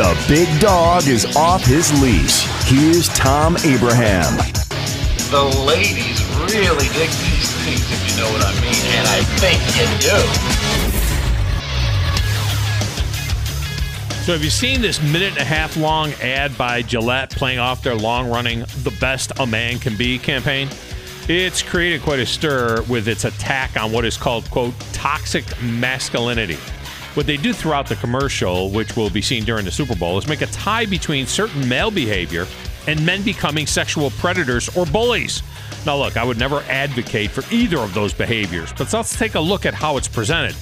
The big dog is off his leash. Here's Thom Abraham. The ladies really dig these things, if you know what I mean, and I think you do. So, have you seen this minute and a half long ad by Gillette playing off their long running The Best a Man Can Be campaign? It's created quite a stir with its attack on what is called, quote, toxic masculinity. What they do throughout the commercial, which will be seen during the Super Bowl, is make a tie between certain male behavior and men becoming sexual predators or bullies. Now, look, I would never advocate for either of those behaviors, but let's take a look at how it's presented.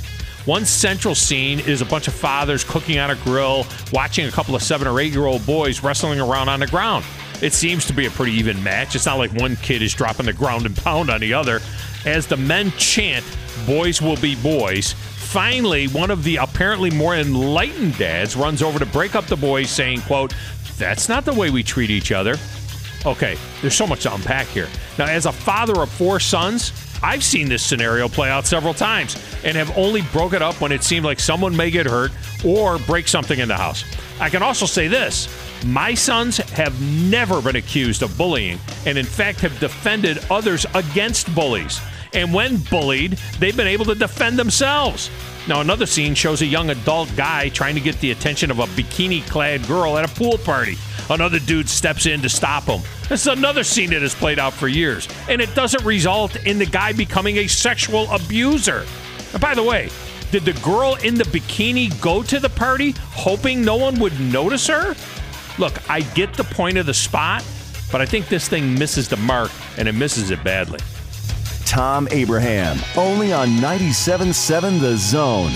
One central scene is a bunch of fathers cooking on a grill, watching a couple of seven or eight year old boys wrestling around on the ground. It seems to be a pretty even match. It's not like one kid is dropping the ground and pound on the other. As the men chant, boys will be boys, finally, one of the apparently more enlightened dads runs over to break up the boys, saying, quote, that's not the way we treat each other. Okay, there's so much to unpack here. Now, as a father of four sons, I've seen this scenario play out several times and have only broke it up when it seemed like someone may get hurt or break something in the house. I can also say this my sons have never been accused of bullying and, in fact, have defended others against bullies. And when bullied, they've been able to defend themselves. Now, another scene shows a young adult guy trying to get the attention of a bikini clad girl at a pool party. Another dude steps in to stop him. This is another scene that has played out for years, and it doesn't result in the guy becoming a sexual abuser. And by the way, did the girl in the bikini go to the party hoping no one would notice her? Look, I get the point of the spot, but I think this thing misses the mark, and it misses it badly. Thom Abraham, only on 97.7 The Zone.